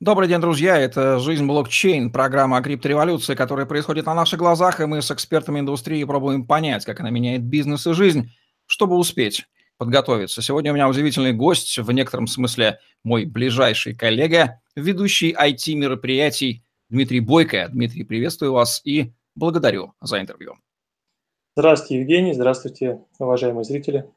Добрый день, друзья. Это «Жизнь блокчейн», программа о криптореволюции, которая происходит на наших глазах, и мы с экспертами индустрии пробуем понять, как она меняет бизнес и жизнь, чтобы успеть подготовиться. Сегодня у меня удивительный гость, в некотором смысле мой ближайший коллега, ведущий IT-мероприятий Дмитрий Бойко. Дмитрий, приветствую вас и благодарю за интервью. Здравствуйте, Евгений. Здравствуйте, уважаемые зрители.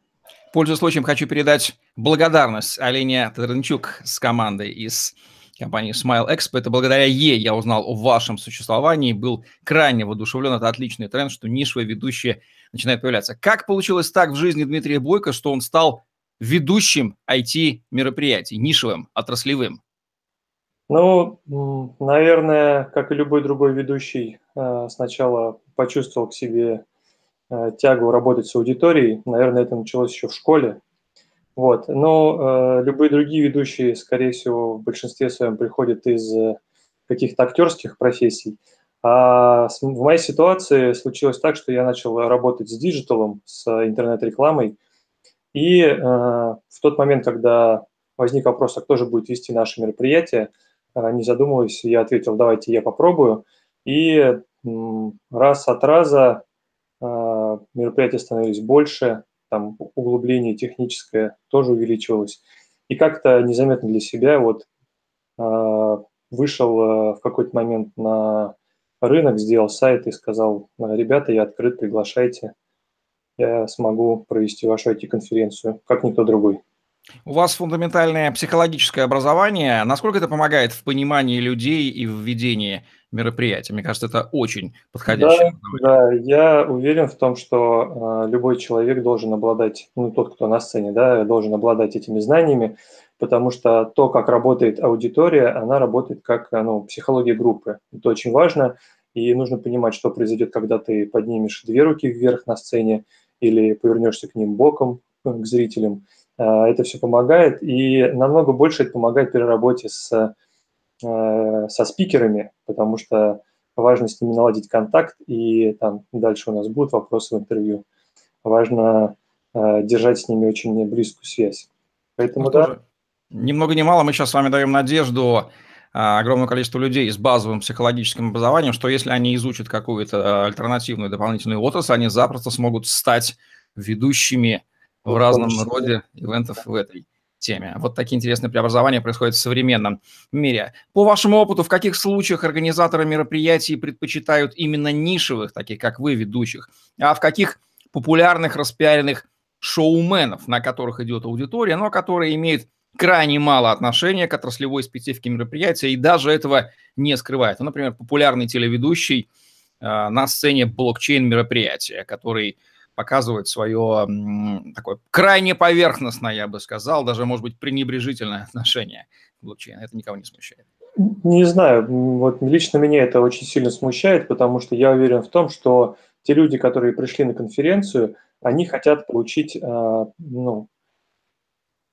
Пользуясь случаем, хочу передать благодарность Алене Таранчук с командой из компании Smile Expo. Это благодаря ей я узнал о вашем существовании, был крайне воодушевлен. Это отличный тренд, что нишевые ведущие начинают появляться. Как получилось так в жизни Дмитрия Бойко, что он стал ведущим IT-мероприятий, нишевым, отраслевым? Ну, наверное, как и любой другой ведущий, э, сначала почувствовал к себе э, тягу работать с аудиторией. Наверное, это началось еще в школе. Вот. Но э, любые другие ведущие, скорее всего, в большинстве своем приходят из э, каких-то актерских профессий. А в моей ситуации случилось так, что я начал работать с диджиталом, с интернет-рекламой. И э, в тот момент, когда возник вопрос, а кто же будет вести наше мероприятие, э, не задумываясь, я ответил, давайте я попробую. И э, раз от раза э, мероприятия становились больше, там углубление техническое тоже увеличивалось. И как-то незаметно для себя вот э, вышел э, в какой-то момент на рынок, сделал сайт и сказал, ребята, я открыт, приглашайте, я смогу провести вашу IT-конференцию, как никто другой. У вас фундаментальное психологическое образование. Насколько это помогает в понимании людей и в ведении мероприятия? Мне кажется, это очень подходящее. Да, да, я уверен в том, что э, любой человек должен обладать, ну, тот, кто на сцене, да, должен обладать этими знаниями, потому что то, как работает аудитория, она работает как ну, психология группы. Это очень важно, и нужно понимать, что произойдет, когда ты поднимешь две руки вверх на сцене или повернешься к ним боком, к зрителям – Э, это все помогает, и намного больше это помогает при работе с, э, со спикерами, потому что важно с ними наладить контакт, и там дальше у нас будут вопросы в интервью. Важно э, держать с ними очень близкую связь. Поэтому, ну, да. Тоже. Ни много ни мало мы сейчас с вами даем надежду огромное количество людей с базовым психологическим образованием, что если они изучат какую-то альтернативную дополнительную отрасль, они запросто смогут стать ведущими в разном роде ивентов в этой теме. Вот такие интересные преобразования происходят в современном мире. По вашему опыту, в каких случаях организаторы мероприятий предпочитают именно нишевых, таких как вы, ведущих, а в каких популярных, распиаренных шоуменов, на которых идет аудитория, но которые имеют крайне мало отношения к отраслевой специфике мероприятия и даже этого не скрывают. Ну, например, популярный телеведущий э, на сцене блокчейн-мероприятия, который показывает свое такое крайне поверхностное, я бы сказал, даже, может быть, пренебрежительное отношение к блокчейну. Это никого не смущает. Не знаю, вот лично меня это очень сильно смущает, потому что я уверен в том, что те люди, которые пришли на конференцию, они хотят получить а, ну,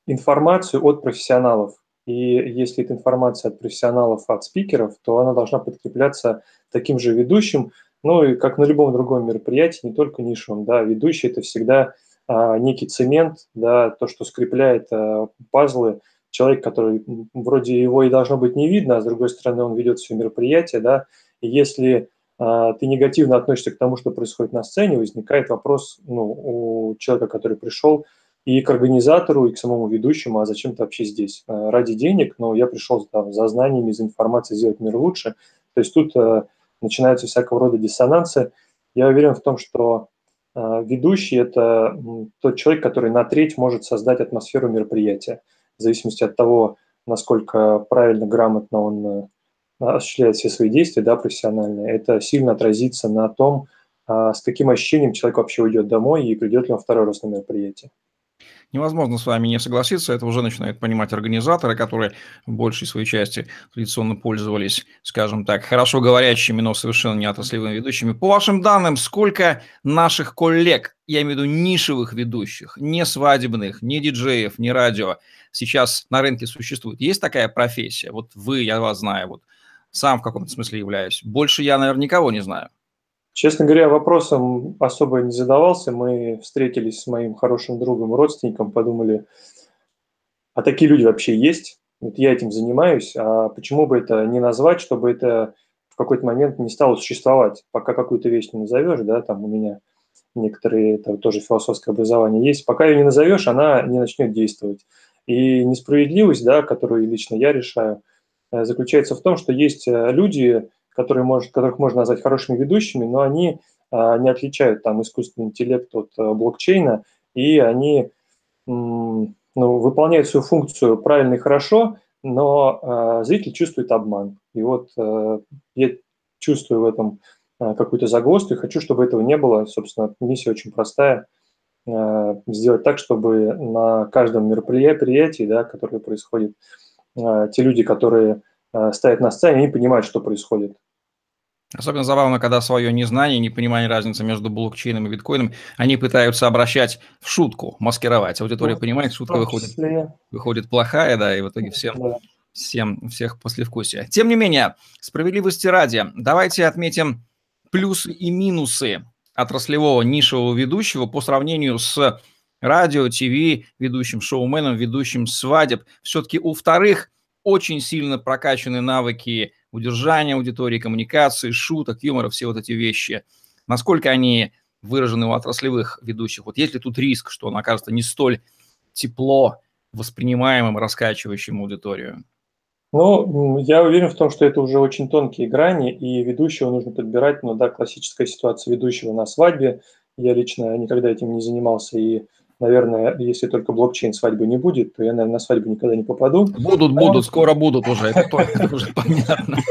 информацию от профессионалов. И если эта информация от профессионалов, от спикеров, то она должна подкрепляться таким же ведущим, ну и как на любом другом мероприятии, не только нишевом, да, ведущий это всегда а, некий цемент, да, то, что скрепляет а, пазлы. Человек, который вроде его и должно быть не видно, а с другой стороны он ведет все мероприятие, да, и если а, ты негативно относишься к тому, что происходит на сцене, возникает вопрос ну, у человека, который пришел, и к организатору, и к самому ведущему, а зачем ты вообще здесь? А, ради денег, но я пришел там, за знаниями, за информацией сделать мир лучше. То есть тут а, начинаются всякого рода диссонансы. Я уверен в том, что э, ведущий – это тот человек, который на треть может создать атмосферу мероприятия, в зависимости от того, насколько правильно, грамотно он э, осуществляет все свои действия, да, профессиональные. Это сильно отразится на том, э, с каким ощущением человек вообще уйдет домой и придет ли он второй раз на мероприятие. Невозможно с вами не согласиться, это уже начинают понимать организаторы, которые в большей своей части традиционно пользовались, скажем так, хорошо говорящими, но совершенно не отраслевыми ведущими. По вашим данным, сколько наших коллег, я имею в виду нишевых ведущих, не свадебных, не диджеев, не радио, сейчас на рынке существует? Есть такая профессия? Вот вы, я вас знаю, вот сам в каком-то смысле являюсь. Больше я, наверное, никого не знаю. Честно говоря, вопросом особо не задавался. Мы встретились с моим хорошим другом, родственником, подумали, а такие люди вообще есть? Вот я этим занимаюсь, а почему бы это не назвать, чтобы это в какой-то момент не стало существовать, пока какую-то вещь не назовешь, да, там у меня некоторые, это тоже философское образование есть, пока ее не назовешь, она не начнет действовать. И несправедливость, да, которую лично я решаю, э, заключается в том, что есть э, люди, которые может, которых можно назвать хорошими ведущими, но они а, не отличают там искусственный интеллект от а, блокчейна, и они ну, выполняют свою функцию правильно и хорошо, но а, зритель чувствует обман. И вот я чувствую в этом какую-то загвоздку и хочу, чтобы этого не было. Собственно, миссия очень простая сделать так, чтобы на каждом мероприятии, да, которое происходит, те люди, которые стоят на сцене, они понимают, что происходит. Особенно забавно, когда свое незнание, непонимание разницы между блокчейном и биткоином, они пытаются обращать в шутку, маскировать. Аудитория ну, понимает, шутка выходит, выходит плохая, да, и в итоге всем, да. всем всех послевкусие. Тем не менее, справедливости ради, давайте отметим плюсы и минусы отраслевого нишевого ведущего по сравнению с радио, ТВ, ведущим шоуменом, ведущим свадеб. Все-таки у вторых очень сильно прокачаны навыки удержания аудитории, коммуникации, шуток, юмора, все вот эти вещи. Насколько они выражены у отраслевых ведущих? Вот есть ли тут риск, что он окажется не столь тепло воспринимаемым, раскачивающим аудиторию? Ну, я уверен в том, что это уже очень тонкие грани, и ведущего нужно подбирать. Ну да, классическая ситуация ведущего на свадьбе. Я лично никогда этим не занимался, и наверное, если только блокчейн свадьбы не будет, то я, наверное, на свадьбу никогда не попаду. Будут, а будут, скоро будут уже, это, уже понятно.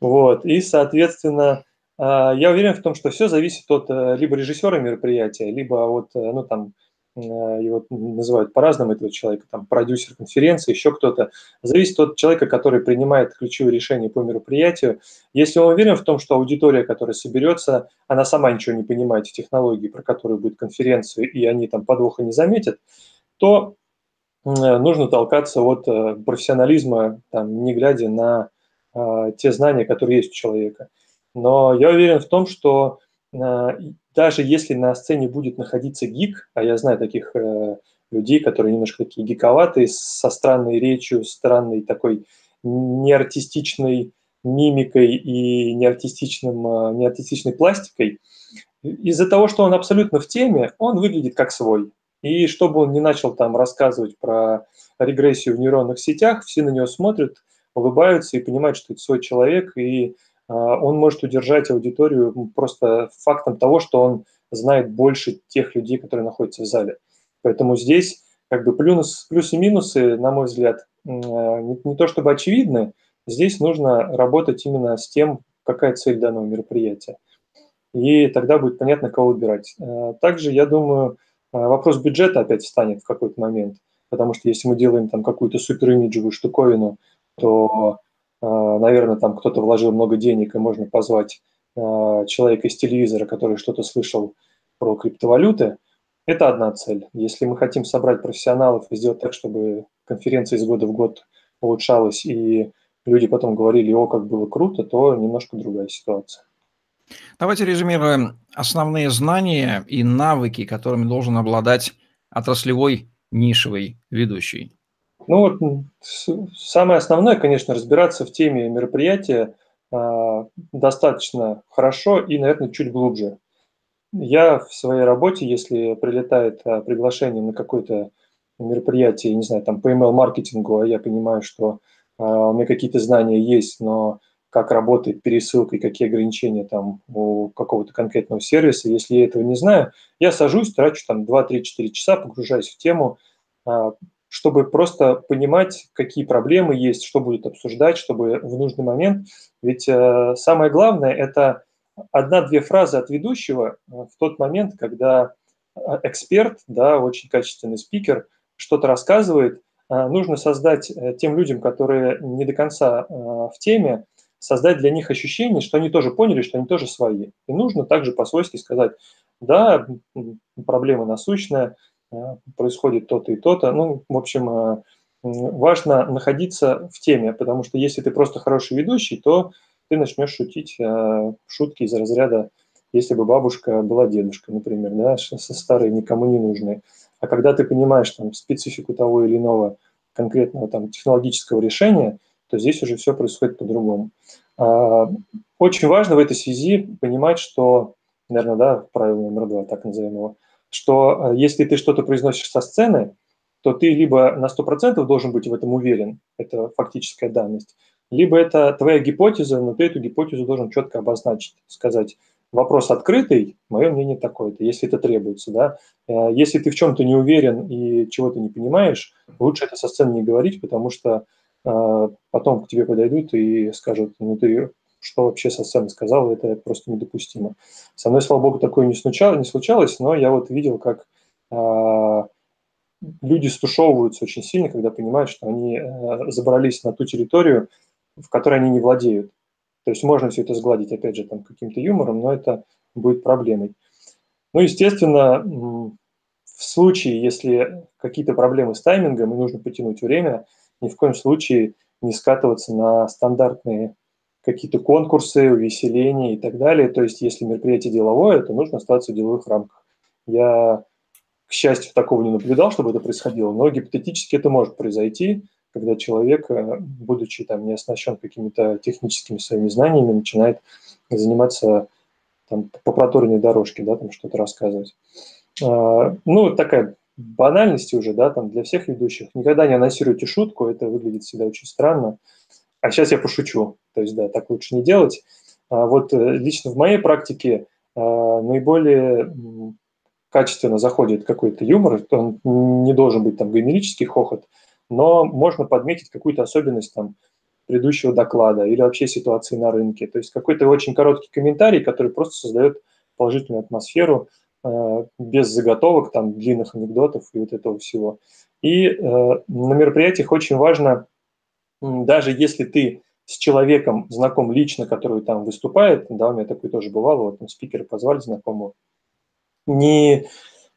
Вот, и, соответственно, а, я уверен в том, что все зависит от э, либо режиссера мероприятия, либо от, э, ну, там, его называют по-разному, этого человека, там, продюсер конференции, еще кто-то. Зависит от человека, который принимает ключевые решения по мероприятию. Если он уверен в том, что аудитория, которая соберется, она сама ничего не понимает в технологии, про которую будет конференция, и они там подвоха не заметят, то э, нужно толкаться от э, профессионализма, там, не глядя на те знания, которые есть у человека. Но я уверен в том, что даже если на сцене будет находиться гик, а я знаю таких э, людей, которые немножко такие гиковатые, со странной речью, странной такой неартистичной мимикой и неартистичным, э, неартистичной пластикой, из-за того, что он абсолютно в теме, он выглядит как свой. И чтобы он не начал там рассказывать про регрессию в нейронных сетях, все на него смотрят, улыбаются и понимают, что это свой человек, и а, он может удержать аудиторию просто фактом того, что он знает больше тех людей, которые находятся в зале. Поэтому здесь как бы плюс, плюсы и минусы, на мой взгляд, не, не то чтобы очевидны, здесь нужно работать именно с тем, какая цель данного мероприятия. И тогда будет понятно, кого выбирать. А, также, я думаю, а, вопрос бюджета опять встанет в какой-то момент, потому что если мы делаем там какую-то суперимиджевую штуковину, то а, наверное, там кто-то вложил много денег, и можно позвать а, человека из телевизора, который что-то слышал про криптовалюты. Это одна цель. Если мы хотим собрать профессионалов и сделать так, чтобы конференция из года в год улучшалась, и люди потом говорили, о, как было круто, то немножко другая ситуация. Давайте резюмируем основные знания и навыки, которыми должен обладать отраслевой нишевый ведущий. Ну вот самое основное, конечно, разбираться в теме мероприятия а, достаточно хорошо и, наверное, чуть глубже. Я в своей работе, если прилетает а, приглашение на какое-то мероприятие, не знаю, там по email-маркетингу, а я понимаю, что а, у меня какие-то знания есть, но как работает пересылка и какие ограничения там у какого-то конкретного сервиса, если я этого не знаю, я сажусь, трачу там 2-3-4 часа, погружаюсь в тему, чтобы просто понимать, какие проблемы есть, что будет обсуждать, чтобы в нужный момент. Ведь э, самое главное – это одна-две фразы от ведущего э, в тот момент, когда э, эксперт, да, очень качественный спикер, что-то рассказывает, э, нужно создать тем людям, которые не до конца в теме, создать для них ощущение, что они тоже поняли, что они тоже свои. И нужно также по-свойски сказать, да, проблема насущная, происходит то-то и то-то. Ну, в общем, э, важно находиться в теме, потому что если ты просто хороший ведущий, то ты начнешь шутить э, шутки из разряда «если бы бабушка была дедушка», например, да, со старые никому не нужные. А когда ты понимаешь там специфику того или иного конкретного там технологического решения, то здесь уже все происходит по-другому. А, очень важно в этой связи понимать, что, наверное, да, правило номер два, так назовем его, что э, если ты что-то произносишь со сцены, то ты либо на 100% должен быть в этом уверен, это фактическая данность, либо это твоя гипотеза, но ты эту гипотезу должен четко обозначить, сказать, вопрос открытый, мое мнение такое-то, если это требуется, да. Э, если ты в чем-то не уверен и чего-то не понимаешь, лучше это со сцены не говорить, потому что э, потом к тебе подойдут и скажут, ну ты что вообще со сцены сказал, это просто недопустимо. Со мной, слава богу, такое не случалось, не случалось но я вот видел, как э, люди стушевываются очень сильно, когда понимают, что они э, забрались на ту территорию, в которой они не владеют. То есть можно все это сгладить, опять же, там каким-то юмором, но это будет проблемой. Ну, естественно, в случае, если какие-то проблемы с таймингом и нужно потянуть время, ни в коем случае не скатываться на стандартные какие-то конкурсы, увеселения и так далее. То есть, если мероприятие деловое, то нужно оставаться в деловых рамках. Я, к счастью, такого не наблюдал, чтобы это происходило, но гипотетически это может произойти, когда человек, э, будучи там не оснащен какими-то техническими своими знаниями, начинает заниматься там, по проторенной дорожке, да, там что-то рассказывать. А, ну, такая банальность уже, да, там для всех ведущих. Никогда не анонсируйте шутку, это выглядит всегда очень странно. А сейчас я пошучу. То есть, да, так лучше не делать. А вот э, лично в моей практике а, наиболее качественно заходит какой-то юмор, он не должен быть там гомерический хохот, но можно подметить какую-то особенность там предыдущего доклада или вообще ситуации на рынке. То есть какой-то очень короткий комментарий, который просто создает положительную атмосферу э, без заготовок, там, длинных анекдотов и вот этого всего. И э, на мероприятиях очень важно даже если ты с человеком знаком лично, который там выступает, да, у меня такое тоже бывало, вот там спикера позвали знакомого, не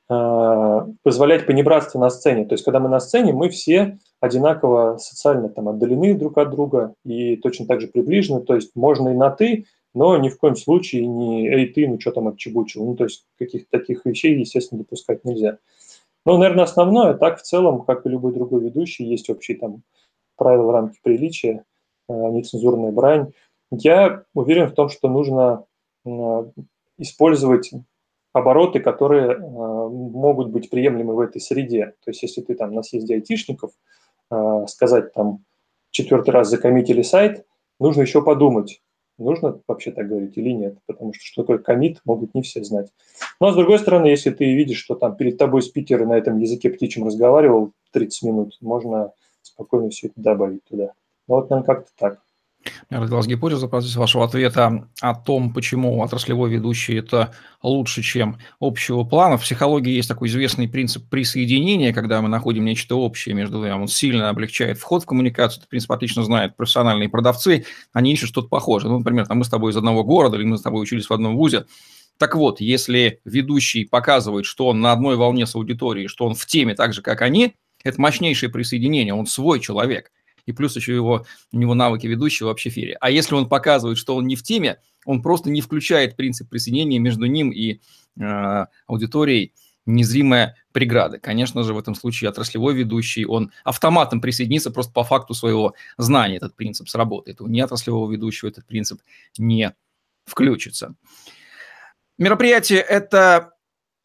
э, позволять понебратство на сцене. То есть, когда мы на сцене, мы все одинаково социально там отдалены друг от друга и точно так же приближены. То есть, можно и на «ты», но ни в коем случае не «эй, ты, ну что там отчебучил». Ну, то есть, каких-то таких вещей, естественно, допускать нельзя. Ну, наверное, основное, так в целом, как и любой другой ведущий, есть общий там правил рамки приличия, э, нецензурная брань. Я уверен в том, что нужно э, использовать обороты, которые э, могут быть приемлемы в этой среде. То есть если ты там на съезде айтишников сказать там четвертый раз закоммитили сайт, нужно еще подумать, нужно вообще так говорить или нет, потому что что такое комит, могут не все знать. Но с другой стороны, если ты видишь, что там перед тобой спикер на этом языке птичьем разговаривал 30 минут, можно спокойно все это добавить туда. Ну, вот, наверное, как-то так. Мне родилась гипотеза в вашего ответа о том, почему отраслевой ведущий – это лучше, чем общего плана. В психологии есть такой известный принцип присоединения, когда мы находим нечто общее между двумя. Он сильно облегчает вход в коммуникацию. Этот принцип отлично знают профессиональные продавцы. Они ищут что-то похожее. Ну, например, там мы с тобой из одного города, или мы с тобой учились в одном вузе. Так вот, если ведущий показывает, что он на одной волне с аудиторией, что он в теме так же, как они – это мощнейшее присоединение, он свой человек. И плюс еще его, у него навыки ведущего вообще в эфире. А если он показывает, что он не в теме, он просто не включает принцип присоединения между ним и э, аудиторией незримая преграда. Конечно же, в этом случае отраслевой ведущий, он автоматом присоединится просто по факту своего знания, этот принцип сработает. У неотраслевого ведущего этот принцип не включится. Мероприятие – это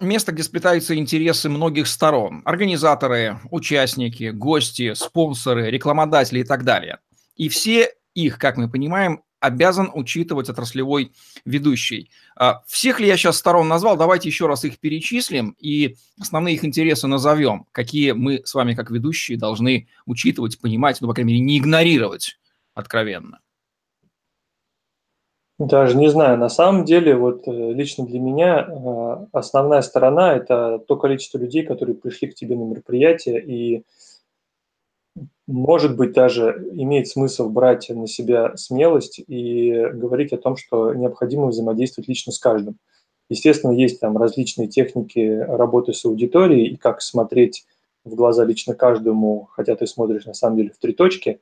место, где сплетаются интересы многих сторон. Организаторы, участники, гости, спонсоры, рекламодатели и так далее. И все их, как мы понимаем, обязан учитывать отраслевой ведущий. А, всех ли я сейчас сторон назвал? Давайте еще раз их перечислим и основные их интересы назовем, какие мы с вами как ведущие должны учитывать, понимать, ну, по крайней мере, не игнорировать откровенно. Даже не знаю, на самом деле, вот э, лично для меня э, основная сторона – это то количество людей, которые пришли к тебе на мероприятие, и, может быть, даже имеет смысл брать на себя смелость и говорить о том, что необходимо взаимодействовать лично с каждым. Естественно, есть там различные техники работы с аудиторией и как смотреть в глаза лично каждому, хотя ты смотришь на самом деле в три точки.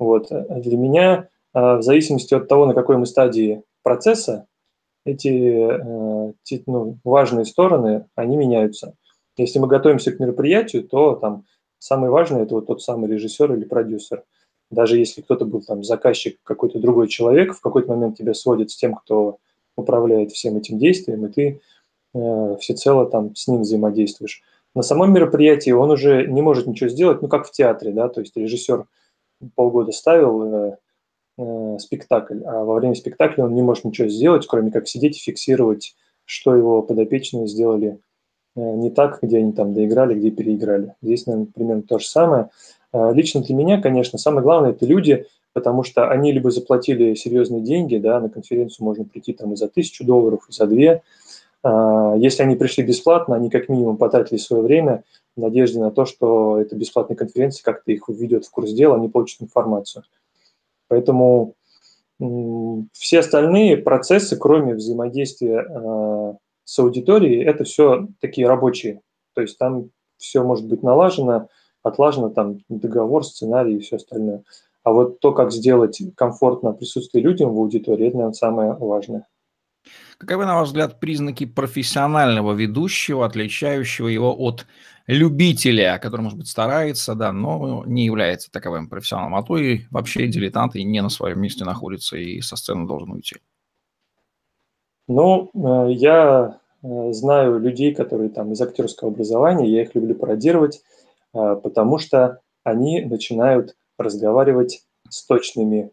Вот. Для меня в зависимости от того, на какой мы стадии процесса, эти, эти ну, важные стороны, они меняются. Если мы готовимся к мероприятию, то там самый важный – это вот тот самый режиссер или продюсер. Даже если кто-то был там заказчик, какой-то другой человек, в какой-то момент тебя сводит с тем, кто управляет всем этим действием, и ты э, всецело там с ним взаимодействуешь. На самом мероприятии он уже не может ничего сделать, ну, как в театре, да, то есть режиссер полгода ставил э, э, спектакль, а во время спектакля он не может ничего сделать, кроме как сидеть и фиксировать, что его подопечные сделали э, не так, где они там доиграли, где переиграли. Здесь, наверное, примерно то же самое. Э, лично для меня, конечно, самое главное – это люди, потому что они либо заплатили серьезные деньги, да, на конференцию можно прийти там и за тысячу долларов, и за две, а, если они пришли бесплатно, они как минимум потратили свое время в надежде на то, что эта бесплатная конференция как-то их введет в курс дела, они получат информацию. Поэтому все остальные процессы, кроме взаимодействия а, с аудиторией, это все такие рабочие. То есть там все может быть налажено, отлажено, там договор, сценарий и все остальное. А вот то, как сделать комфортно присутствие людям в аудитории, это, наверное, самое важное. Каковы, на ваш взгляд, признаки профессионального ведущего, отличающего его от любителя, который, может быть, старается, да, но не является таковым профессионалом, а то и вообще дилетант и не на своем месте находится и со сцены должен уйти? Ну, э, я э, знаю людей, которые там из актерского образования, я их люблю пародировать, э, потому что они начинают разговаривать с точными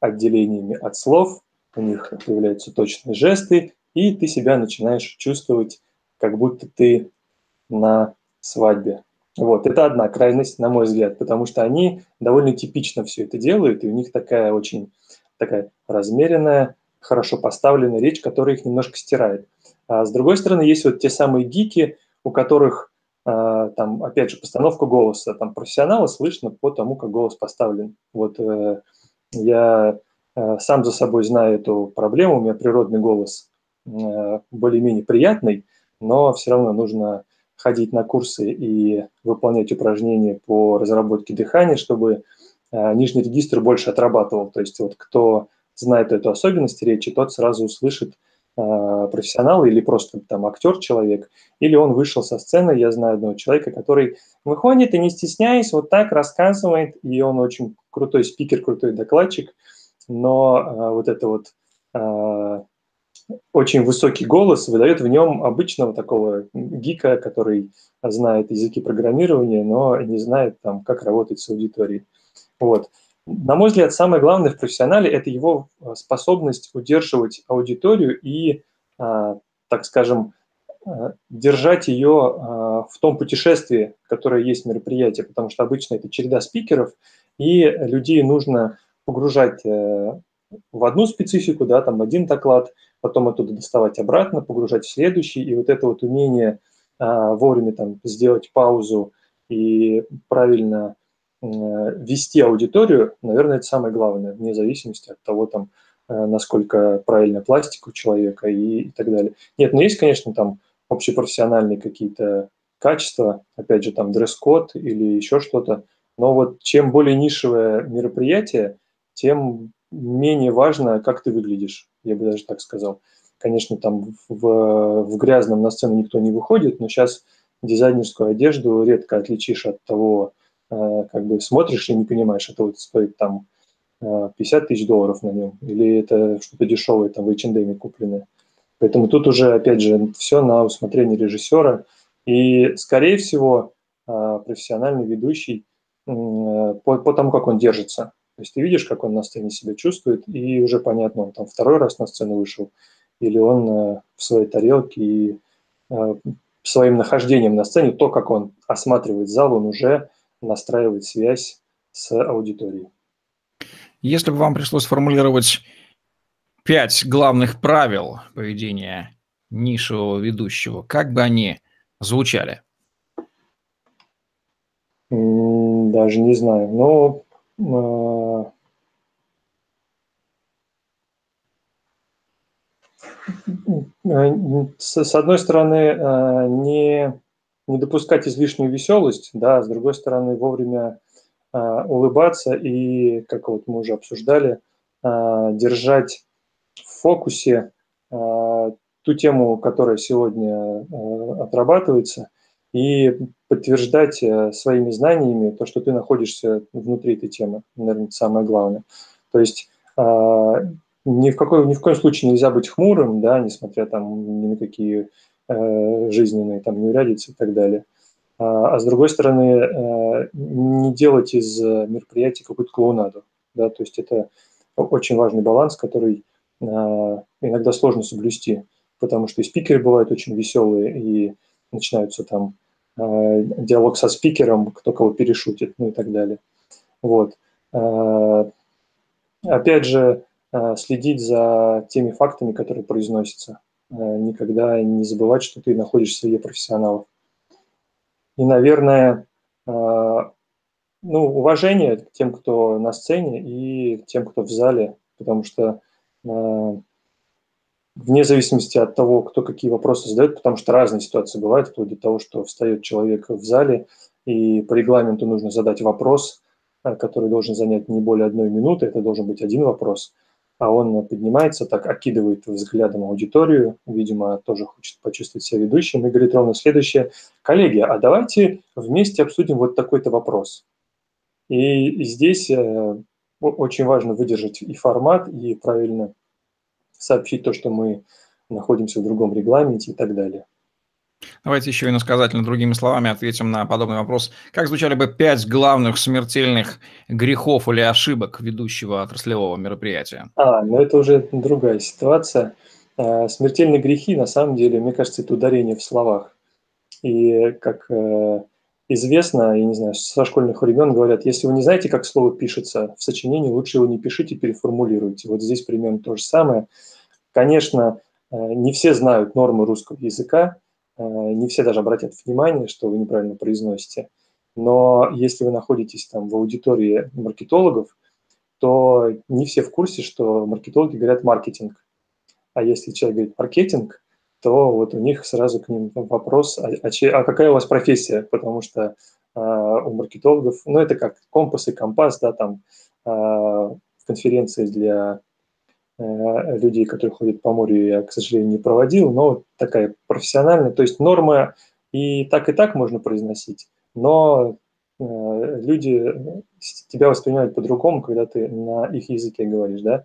отделениями от слов, у них появляются точные жесты, и ты себя начинаешь чувствовать, как будто ты на свадьбе. Вот, это одна крайность, на мой взгляд, потому что они довольно типично все это делают, и у них такая очень такая размеренная, хорошо поставленная речь, которая их немножко стирает. А с другой стороны, есть вот те самые гики, у которых э, там, опять же, постановка голоса, там профессионала слышно по тому, как голос поставлен. Вот э, я сам за собой знаю эту проблему, у меня природный голос э, более-менее приятный, но все равно нужно ходить на курсы и выполнять упражнения по разработке дыхания, чтобы э, нижний регистр больше отрабатывал. То есть вот кто знает эту особенность речи, тот сразу услышит профессионал или просто там актер человек, или он вышел со сцены, я знаю одного человека, который выходит и не стесняясь, вот так рассказывает, и он очень крутой спикер, крутой докладчик – но а, вот это вот а, очень высокий голос выдает в нем обычного такого гика, который знает языки программирования, но не знает, там, как работать с аудиторией. Вот. На мой взгляд, самое главное в профессионале – это его а, способность удерживать аудиторию и, так скажем, держать ее в том путешествии, которое есть мероприятие, потому что обычно это череда спикеров, и людей нужно погружать э, в одну специфику, да, там один доклад, потом оттуда доставать обратно, погружать в следующий, и вот это вот умение а, вовремя там сделать паузу и правильно э, вести аудиторию, наверное, это самое главное, вне зависимости от того, там, э, насколько правильная пластика у человека и, и так далее. Нет, ну есть, конечно, там общепрофессиональные какие-то качества, опять же, там дресс-код или еще что-то, но вот чем более нишевое мероприятие, тем менее важно, как ты выглядишь, я бы даже так сказал. Конечно, там в, в грязном на сцену никто не выходит, но сейчас дизайнерскую одежду редко отличишь от того, э, как бы смотришь и не понимаешь, это вот стоит там 50 э, тысяч долларов на нем, или это что-то дешевое там в H&M купленное. Поэтому тут уже, опять же, все на усмотрение режиссера. И, скорее всего, э, профессиональный ведущий по, по тому, как он держится. То есть ты видишь, как он на сцене себя чувствует, и уже понятно, он там второй раз на сцену вышел, или он э, в своей тарелке, и э, своим нахождением на сцене, то, как он осматривает зал, он уже настраивает связь с аудиторией. Если бы вам пришлось сформулировать пять главных правил поведения нишевого ведущего, как бы они звучали? Даже не знаю. Но Э, с одной стороны, э, не, не допускать излишнюю веселость, да, с другой стороны, вовремя э, улыбаться и, как вот мы уже обсуждали, держать в фокусе ту тему, которая сегодня отрабатывается. И подтверждать э, своими знаниями то, что ты находишься внутри этой темы. Наверное, это самое главное. То есть а, ни в, какой, ни в коем случае нельзя быть хмурым, да, несмотря там ни на какие э, жизненные там неурядицы и так далее. А, а с другой стороны, э, не делать из мероприятия какую-то клоунаду. Да, то есть это очень важный баланс, который э, иногда сложно соблюсти, потому что и спикеры бывают очень веселые, и начинаются там диалог со спикером, кто кого перешутит, ну и так далее. Вот. Э, опять же, э, следить за теми фактами, которые произносятся. Э, никогда не забывать, что ты находишься среди профессионалов. И, наверное, э, ну, уважение к тем, кто на сцене и тем, кто в зале, потому что э, вне зависимости от того, кто какие вопросы задает, потому что разные ситуации бывают, вплоть до того, что встает человек в зале, и по регламенту нужно задать вопрос, э, который должен занять не более одной минуты, это должен быть один вопрос, а он поднимается, так окидывает взглядом аудиторию, видимо, тоже хочет почувствовать себя ведущим, и говорит ровно следующее. Коллеги, а давайте вместе обсудим вот такой-то вопрос. И здесь э, очень важно выдержать и формат, и правильно сообщить то, что мы находимся в другом регламенте и так далее. Давайте еще иносказательно другими словами ответим на подобный вопрос. Как звучали бы пять главных смертельных грехов или ошибок ведущего отраслевого мероприятия? А, ну это уже другая ситуация. А, смертельные грехи, на самом деле, мне кажется, это ударение в словах. И как э, известно, я не знаю, со школьных времен говорят, если вы не знаете, как слово пишется в сочинении, лучше его не пишите, переформулируйте. Вот здесь примерно то же самое. Конечно, э, не все знают нормы русского языка, э, не все даже обратят внимание, что вы неправильно произносите. Но если вы находитесь там в аудитории маркетологов, то не все в курсе, что маркетологи говорят маркетинг. А если человек говорит маркетинг, то вот у них сразу к ним вопрос, а, а, а какая у вас профессия? Потому что а, у маркетологов, ну это как компас и компас, да, там а, конференции для а, людей, которые ходят по морю, я, к сожалению, не проводил, но такая профессиональная, то есть нормы и так, и так можно произносить, но а, люди тебя воспринимают по-другому, когда ты на их языке говоришь, да, Э,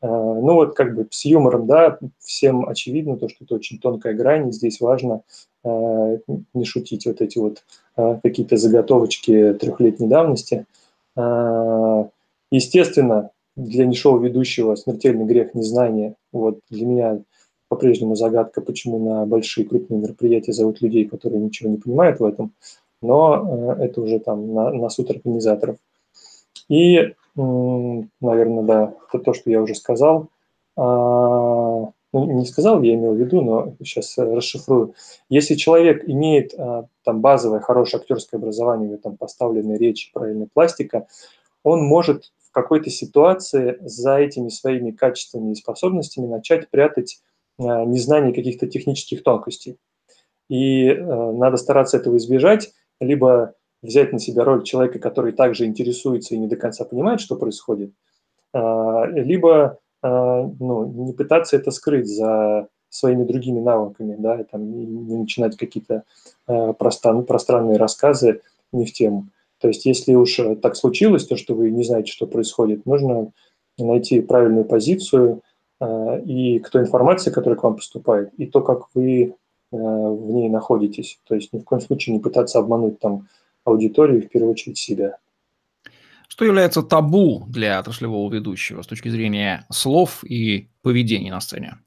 ну вот как бы с юмором, да, всем очевидно то, что это очень тонкая грань, и здесь важно э, не шутить вот эти вот э, какие-то заготовочки трехлетней давности. Естественно, для нешоу ведущего смертельный грех незнания. Вот для меня по-прежнему загадка, почему на большие крупные мероприятия зовут людей, которые ничего не понимают в этом, но это уже там на, на суд организаторов. И наверное, да, это то, что я уже сказал. А, ну, не сказал, я имел в виду, но сейчас расшифрую. Если человек имеет а, там базовое хорошее актерское образование, там поставленная речь, правильная пластика, он может в какой-то ситуации за этими своими качествами и способностями начать прятать а, незнание каких-то технических тонкостей. И надо стараться этого избежать, либо взять на себя роль человека, который также интересуется и не до конца понимает, что происходит, а, либо а, ну, не пытаться это скрыть за своими другими навыками, да, и там не начинать какие-то а, пространные рассказы не в тему. То есть, если уж так случилось, то, что вы не знаете, что происходит, нужно найти правильную позицию и к той информации, которая к вам поступает, и то, как вы в ней находитесь. То есть ни в коем случае не пытаться обмануть там аудиторию, в первую очередь себя. Что является табу для отраслевого ведущего с точки зрения слов и поведения на сцене?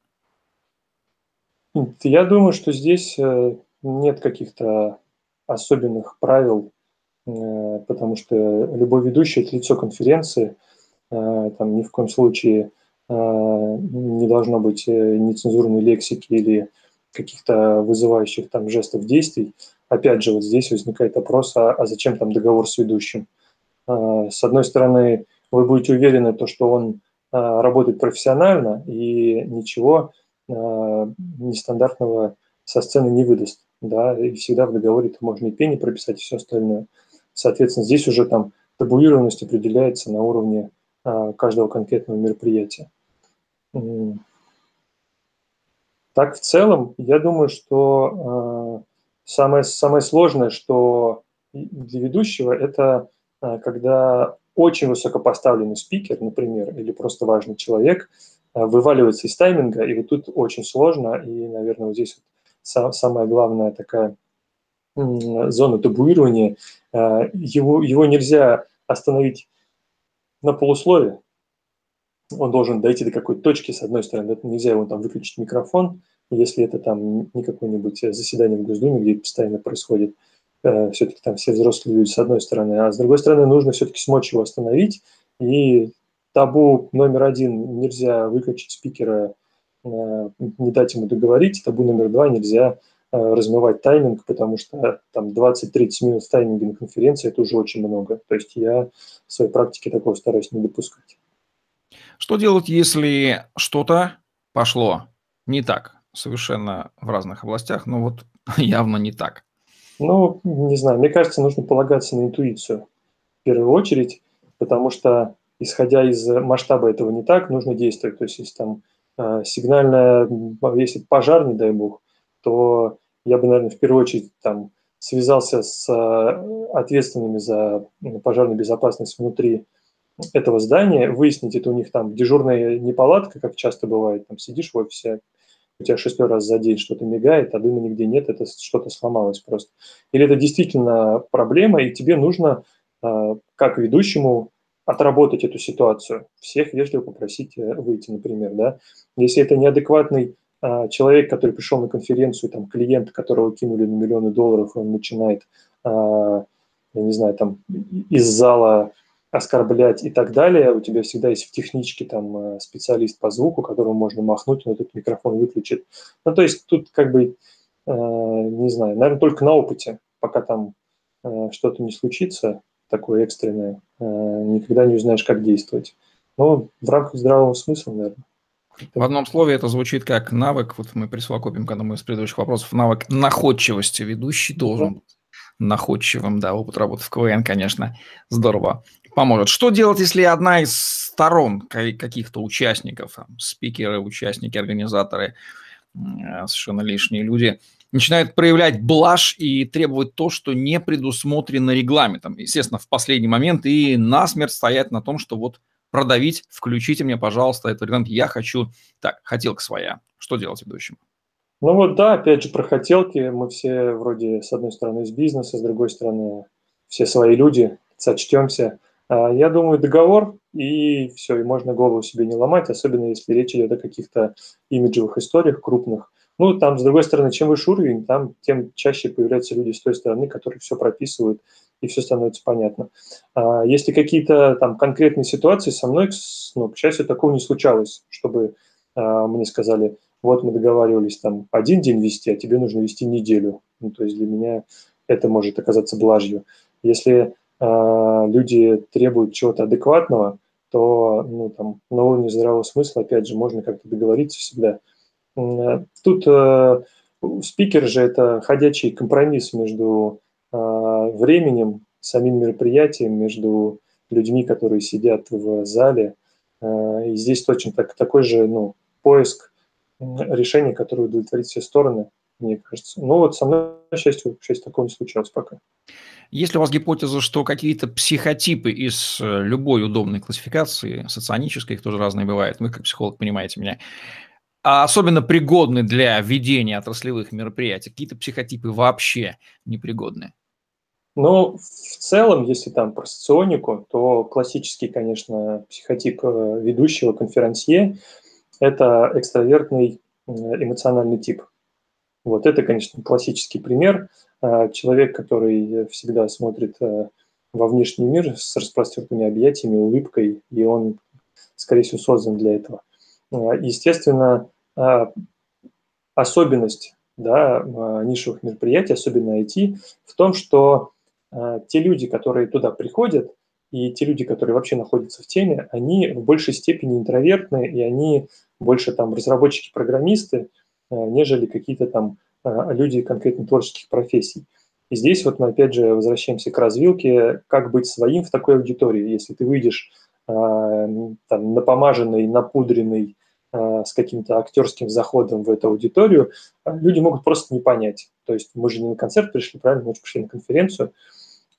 Я думаю, что здесь э, нет каких-то особенных правил, э, потому что любой ведущий – это лицо конференции, э, там ни в коем случае не должно быть нецензурной лексики или каких-то вызывающих там жестов действий опять же, вот здесь возникает вопрос, а, а зачем там договор с ведущим? А, с одной стороны, вы будете уверены, то, что он а, работает профессионально и ничего нестандартного со сцены не выдаст. Да, и всегда в договоре -то можно и пени прописать, и все остальное. Соответственно, здесь уже там табуированность определяется на уровне каждого конкретного мероприятия. Так, в целом, я думаю, что самое, самое сложное, что для ведущего, это а, когда очень высокопоставленный спикер, например, или просто важный человек, а, вываливается из тайминга, и вот тут очень сложно, и, наверное, вот здесь вот самая главная такая зона табуирования, а, его, его нельзя остановить на полуслове, он должен дойти до какой-то точки, с одной стороны, нельзя его там выключить микрофон, если это там не какое-нибудь заседание в Госдуме, где постоянно происходит, э, все-таки там все взрослые люди с одной стороны, а с другой стороны нужно все-таки смочь его остановить, и табу номер один нельзя выключить спикера, э, не дать ему договорить, табу номер два нельзя э, размывать тайминг, потому что там 20-30 минут тайминга на конференции – это уже очень много. То есть я в своей практике такого стараюсь не допускать. Что делать, если что-то пошло не так? Совершенно в разных областях, но вот явно не так. Ну, не знаю, мне кажется, нужно полагаться на интуицию в первую очередь, потому что, исходя из масштаба этого не так, нужно действовать. То есть, если там э, сигнальная, если пожар, не дай бог, то я бы, наверное, в первую очередь там связался с э, ответственными за пожарную безопасность внутри этого здания, выяснить, это у них там дежурная неполадка, как часто бывает, там сидишь в офисе, у тебя шестой раз за день что-то мигает, а дыма нигде нет, это что-то сломалось просто. Или это действительно проблема, и тебе нужно, а, как ведущему, отработать эту ситуацию, всех вежливо попросить э, выйти, например, да. Если это неадекватный а, человек, который пришел на конференцию, там, клиент, которого кинули на миллионы долларов, он начинает, а, я не знаю, там, из зала оскорблять и так далее. У тебя всегда есть в техничке там э, специалист по звуку, которому можно махнуть, он этот микрофон выключит. Ну, то есть тут как бы, э, не знаю, наверное, только на опыте, пока там э, что-то не случится, такое экстренное, э, никогда не узнаешь, как действовать. Но в рамках здравого смысла, наверное. В одном слове это звучит как навык, вот мы присовокупим к одному из предыдущих вопросов, навык находчивости. Ведущий должен быть находчивым, да, опыт работы в КВН, конечно, здорово поможет. Что делать, если одна из сторон каких-то участников, там, спикеры, участники, организаторы, э, совершенно лишние люди, начинают проявлять блажь и требовать то, что не предусмотрено регламентом. Естественно, в последний момент и насмерть стоять на том, что вот продавить, включите мне, пожалуйста, этот регламент, я хочу, так, хотелка своя. Что делать ведущему? Ну вот да, опять же про хотелки. Мы все вроде с одной стороны из бизнеса, с другой стороны все свои люди, сочтемся. А, я думаю, договор, и все, и можно голову себе не ломать, особенно если речь идет о каких-то имиджевых историях крупных. Ну, там, с другой стороны, чем выше уровень, там тем чаще появляются люди с той стороны, которые все прописывают, и все становится понятно. А если какие-то там конкретные ситуации со мной, ну, к счастью, такого не случалось, чтобы а, мне сказали, вот мы договаривались там один день вести, а тебе нужно вести неделю. Ну, то есть для меня это может оказаться блажью. Если люди требуют чего-то адекватного, то ну, там, на уровне здравого смысла, опять же, можно как-то договориться всегда. Э, тут э, спикер же это ходячий компромисс между э, временем, самим мероприятием, между людьми, которые сидят в зале. Э, и здесь точно так, такой же ну, поиск решения, которое удовлетворит все стороны, мне кажется. Ну вот со мной, к счастью, к счастью, такого не случалось пока. Есть ли у вас гипотеза, что какие-то психотипы из э, любой удобной классификации, соционической, их тоже разные бывают, вы как психолог понимаете меня, а особенно пригодны для ведения отраслевых мероприятий, какие-то психотипы вообще непригодны? Ну, в целом, если там про соционику, то классический, конечно, психотип э, ведущего конферансье – это экстравертный эмоциональный тип. Вот это, конечно, классический пример. А, человек, который всегда смотрит э, во внешний мир с распростертыми объятиями, улыбкой, и он, скорее всего, создан для этого. А, естественно, а, особенность да, нишевых мероприятий, особенно IT, в том, что те люди, которые туда приходят, и те люди, которые вообще находятся в теме, они в большей степени интровертны, и они больше там разработчики-программисты, нежели какие-то там а, люди конкретно творческих профессий. И здесь вот мы опять же возвращаемся к развилке, как быть своим в такой аудитории. Если ты выйдешь а, там, напомаженный, напудренный, э, с каким-то актерским заходом в эту аудиторию, люди могут просто не понять. То есть мы же не на концерт пришли, правильно, мы же пришли на конференцию.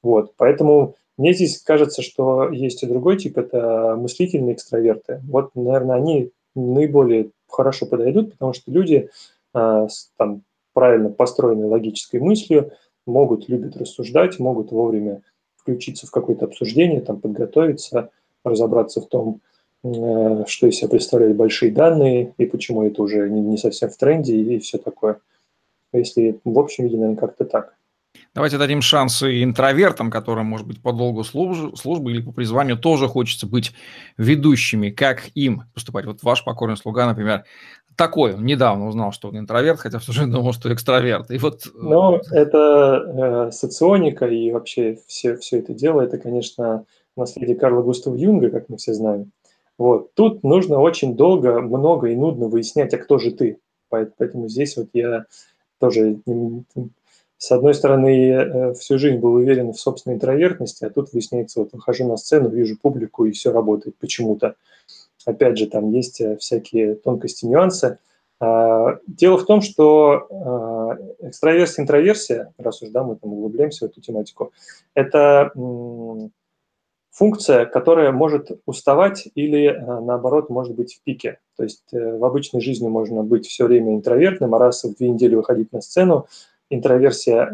Вот, поэтому мне здесь кажется, что есть и другой тип, это мыслительные экстраверты. Вот, наверное, они наиболее хорошо подойдут, потому что люди с там, правильно построенной логической мыслью могут, любят рассуждать, могут вовремя включиться в какое-то обсуждение, там, подготовиться, разобраться в том, э, что из себя представляют большие данные и почему это уже не совсем в тренде и все такое. Если в общем виде, наверное, как-то так. Давайте дадим шансы интровертам, которым, может быть, по долгу службы или по призванию тоже хочется быть ведущими. Как им поступать? Вот ваш покорный слуга, например, такой. Он недавно узнал, что он интроверт, хотя все же думал, что экстраверт. И вот... Э, ну, это э, соционика и вообще все, все это дело, это, конечно, наследие Карла Густава Юнга, как мы все знаем. Вот. Тут нужно очень долго, много и нудно выяснять, а кто же ты. Поэтому здесь вот я тоже, с одной стороны, э, всю жизнь был уверен в собственной интровертности, а тут выясняется, вот выхожу на сцену, вижу публику, и все работает почему-то. Опять же, там есть э, всякие тонкости, нюансы. А, дело в том, что а, экстраверсия, интроверсия, раз уж да, мы там углубляемся в эту тематику, это функция, которая может уставать или, э, наоборот, может быть в пике. То есть э, в обычной жизни можно быть все время интровертным, а раз в две недели выходить на сцену, интроверсия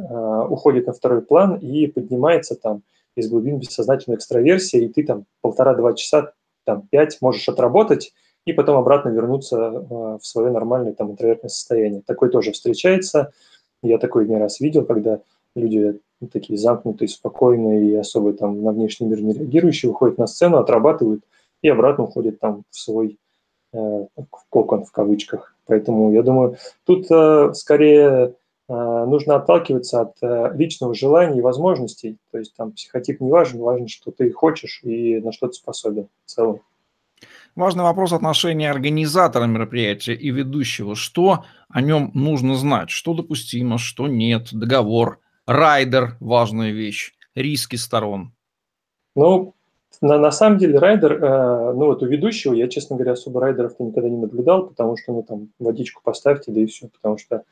уходит на второй план и поднимается там из глубин бессознательной экстраверсии, и ты там полтора-два часа там 5 можешь отработать и потом обратно вернуться э, в свое нормальное там интровертное состояние. Такой тоже встречается. Я такой не раз видел, когда люди такие замкнутые, спокойные и особо там на внешний мир не реагирующие, выходят на сцену, отрабатывают и обратно уходят там в свой э, кокон в кавычках. Поэтому я думаю, тут э, скорее э, нужно отталкиваться от э, личного желания и возможностей. То есть там психотип не важен, важно, что ты хочешь и на что ты способен в целом. Важный вопрос отношения организатора мероприятия и ведущего. Что о нем нужно знать? Что допустимо, что нет? Договор, райдер – важная вещь, риски сторон. Ну, на, на самом деле райдер, э, ну вот у ведущего, я, честно говоря, особо райдеров-то никогда не наблюдал, потому что, ну там, водичку поставьте, да и все, потому что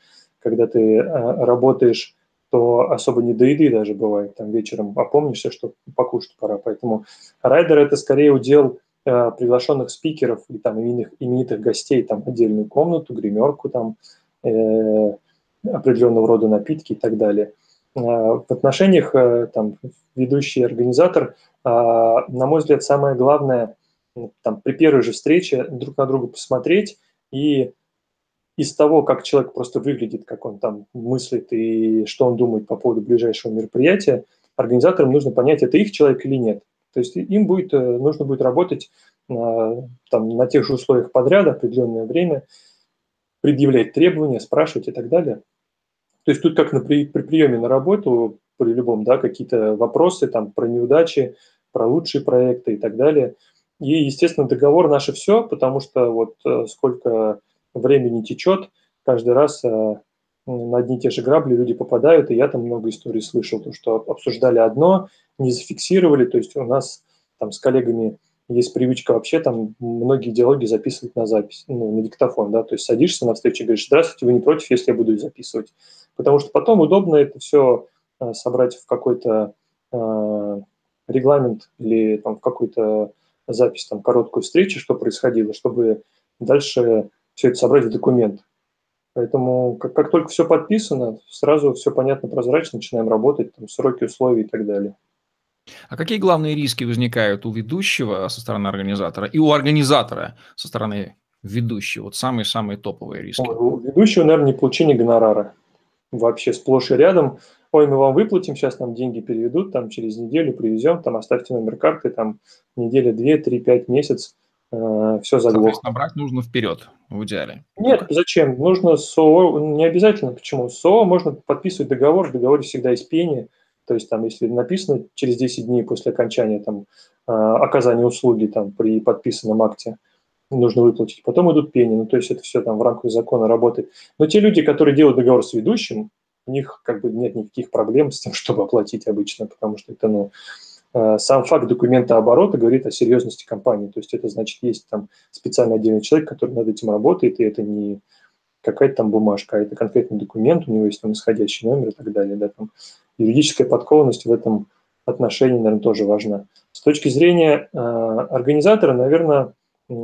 когда ты э, работаешь, то особо не до еды даже бывает, там вечером опомнишься, что покушать пора, поэтому райдер – это скорее удел э, приглашенных спикеров и там именитых, именитых гостей, там отдельную комнату, гримерку, там э, определенного рода напитки и так далее. Э, в отношениях э, там ведущий организатор, на мой взгляд, самое главное там при первой же встрече друг на друга посмотреть и из того, как человек просто выглядит, как он там мыслит и что он думает по поводу ближайшего мероприятия, организаторам нужно понять, это их человек или нет. То есть им будет, э, нужно будет работать на, там, на тех же условиях подряд определенное время, предъявлять требования, спрашивать и так далее. То есть тут как на, при, при приеме на работу, при любом, да, какие-то вопросы там про неудачи, про лучшие проекты и так далее. И, естественно, договор наше все, потому что вот э, сколько времени течет, каждый раз э, на одни и те же грабли люди попадают, и я там много историй слышал, то, что обсуждали одно, не зафиксировали, то есть у нас там с коллегами есть привычка вообще там многие диалоги записывать на запись, ну, на диктофон, да, то есть садишься на встречу и говоришь, здравствуйте, вы не против, если я буду записывать, потому что потом удобно это все э, собрать в какой-то э, регламент или там в какую-то запись, там, короткую встречу, что происходило, чтобы дальше все это собрать в документ. Поэтому как, как только все подписано, сразу все понятно, прозрачно, начинаем работать, там, сроки, условия и так далее. А какие главные риски возникают у ведущего со стороны организатора и у организатора со стороны ведущего? Вот самые-самые топовые риски. У ведущего, наверное, не получение гонорара. Вообще сплошь и рядом. Ой, мы вам выплатим, сейчас нам деньги переведут, там через неделю привезем, там оставьте номер карты, там неделя, две, три, пять, месяц – все заглохло. брать нужно вперед, в идеале. Нет, зачем? Нужно СОО, не обязательно. Почему? СОО можно подписывать договор, в договоре всегда есть пение. То есть там, если написано через 10 дней после окончания там, э, оказания услуги там, при подписанном акте, нужно выплатить. Потом идут пени, ну то есть это все там в рамках закона работает. Но те люди, которые делают договор с ведущим, у них как бы нет никаких проблем с тем, чтобы оплатить обычно, потому что это, ну, сам факт документа оборота говорит о серьезности компании. То есть это значит, есть там специально отдельный человек, который над этим работает, и это не какая-то там бумажка, а это конкретный документ, у него есть там исходящий номер и так далее. Да, там юридическая подкованность в этом отношении, наверное, тоже важна. С точки зрения э, организатора, наверное,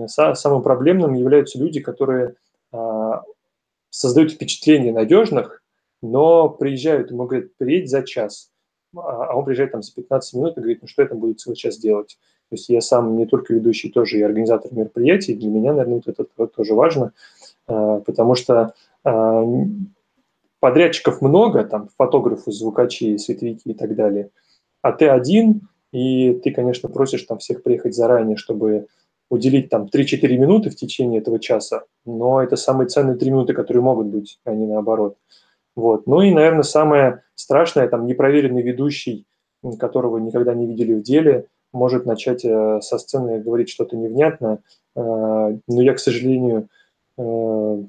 самым проблемным являются люди, которые э, создают впечатление надежных, но приезжают, ему говорят, приедь за час, а, а он приезжает там за 15 минут и говорит, ну что я там буду целый час делать? То есть я сам не только ведущий, тоже и организатор мероприятий, для меня, наверное, вот это, это тоже важно, а, потому что а, подрядчиков много, там фотографы, звукачи, световики и так далее, а ты один, и ты, конечно, просишь там всех приехать заранее, чтобы уделить там 3-4 минуты в течение этого часа, но это самые ценные 3 минуты, которые могут быть, а не наоборот. Вот. Ну и, наверное, самое страшное, там, непроверенный ведущий, которого никогда не видели в деле, может начать э, со сцены говорить что-то невнятно. Э, но я, к сожалению, э,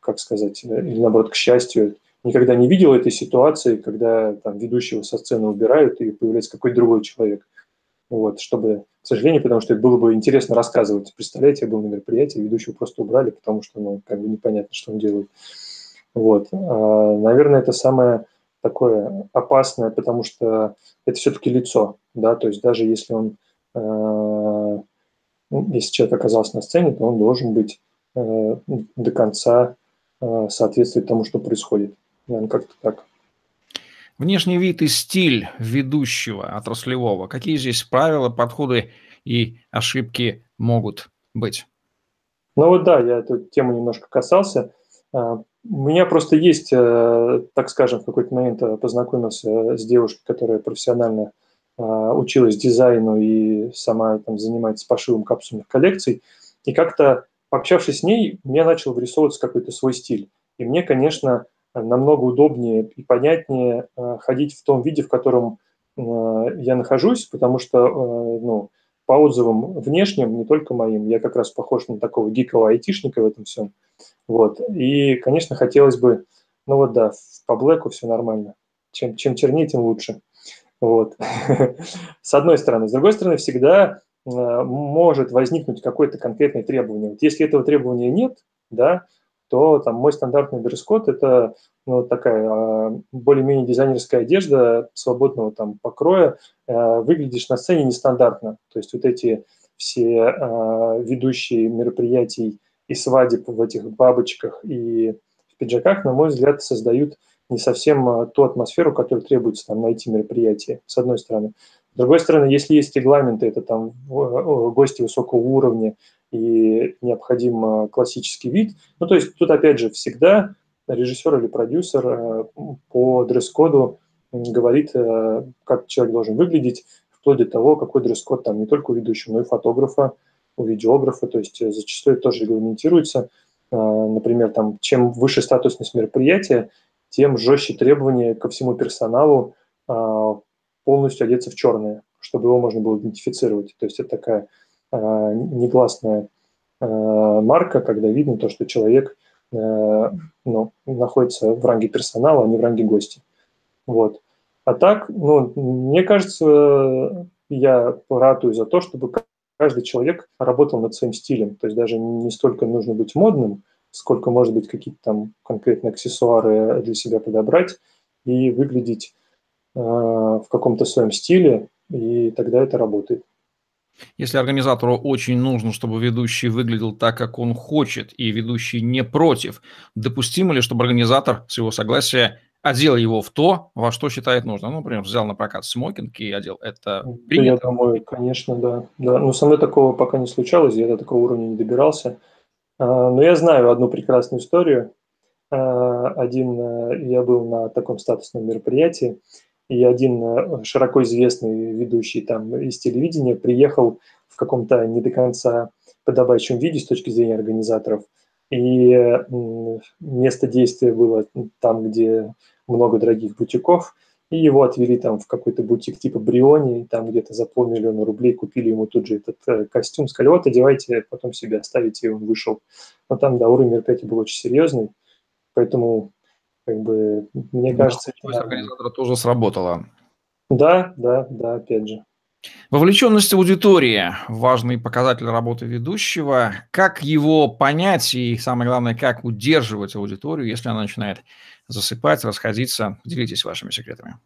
как сказать, или наоборот, к счастью, никогда не видел этой ситуации, когда там ведущего со сцены убирают и появляется какой-то другой человек. Вот, чтобы, к сожалению, потому что это было бы интересно рассказывать. Представляете, я был на мероприятии, ведущего просто убрали, потому что, ну, как бы непонятно, что он делает. Вот. А, наверное, это самое такое опасное, потому что это все-таки лицо, да, то есть даже если он, э, ну, если человек оказался на сцене, то он должен быть э, до конца э, соответствовать тому, что происходит. Наверное, как-то так. Внешний вид и стиль ведущего отраслевого. Какие здесь правила, подходы и ошибки могут быть? Ну вот да, я эту тему немножко касался. У меня просто есть, э, так скажем, в какой-то момент э, познакомился с девушкой, которая профессионально э, училась дизайну и сама там занимается пошивом капсульных коллекций. И как-то, пообщавшись с ней, мне начал вырисовываться какой-то свой стиль. И мне, конечно, намного удобнее и понятнее ходить в том виде, в котором я нахожусь, потому что ну, по отзывам внешним, не только моим, я как раз похож на такого гикового айтишника в этом всем. Вот. И, конечно, хотелось бы, ну вот да, по блэку все нормально. Чем, чем чернее, тем лучше. Вот. С одной стороны. С другой стороны, всегда э, может возникнуть какое-то конкретное требование. Вот если этого требования нет, да, то там мой стандартный дресс-код – это ну, такая э, более-менее дизайнерская одежда свободного там покроя. Э, выглядишь на сцене нестандартно. То есть вот эти все э, ведущие мероприятий и свадеб в этих бабочках и в пиджаках, на мой взгляд, создают не совсем а, ту атмосферу, которую требуется там найти мероприятие, с одной стороны. С другой стороны, если есть регламенты, это там гости высокого уровня и необходим а, классический вид, ну, то есть тут, опять же, всегда режиссер или продюсер а, по дресс-коду говорит, как человек должен выглядеть, вплоть до того, какой дресс-код там не только у ведущего, но и фотографа, у видеографа, то есть э, зачастую тоже регламентируется. А, например, там, чем выше статусность мероприятия, тем жестче требования ко всему персоналу а, полностью одеться в черное, чтобы его можно было идентифицировать. То есть это такая а, негласная марка, когда видно то, что человек ну, находится в ранге персонала, а не в ранге гостя. Вот. А так, ну, мне кажется, я ратую за то, чтобы каждый человек работал над своим стилем. То есть даже не столько нужно быть модным, сколько, может быть, какие-то там конкретные аксессуары для себя подобрать и выглядеть э, в каком-то своем стиле, и тогда это работает. Если организатору очень нужно, чтобы ведущий выглядел так, как он хочет, и ведущий не против, допустимо ли, чтобы организатор с его согласия одел его в то, во что считает нужно. Ну, например, взял на прокат смокинг и одел. Это принято? Я думаю, конечно, да. да. Но со мной такого пока не случалось, я до такого уровня не добирался. А, но я знаю одну прекрасную историю. А, один, э, я был на таком статусном мероприятии, и один э, широко известный ведущий там из телевидения приехал в каком-то не до конца подобающем виде с точки зрения организаторов – и место действия было там, где много дорогих бутиков, и его отвели там в какой-то бутик типа Бриони, там где-то за полмиллиона рублей купили ему тут же этот э, костюм, сказали, вот, одевайте, потом себе оставите, и он вышел. Но там, да, уровень мероприятия был очень серьезный, поэтому, как бы, мне кажется... То есть организатора тоже сработало. Да, да, да, опять же. Вовлеченность аудитории – важный показатель работы ведущего. Как его понять и, самое главное, как удерживать аудиторию, если она начинает засыпать, расходиться? Делитесь вашими секретами.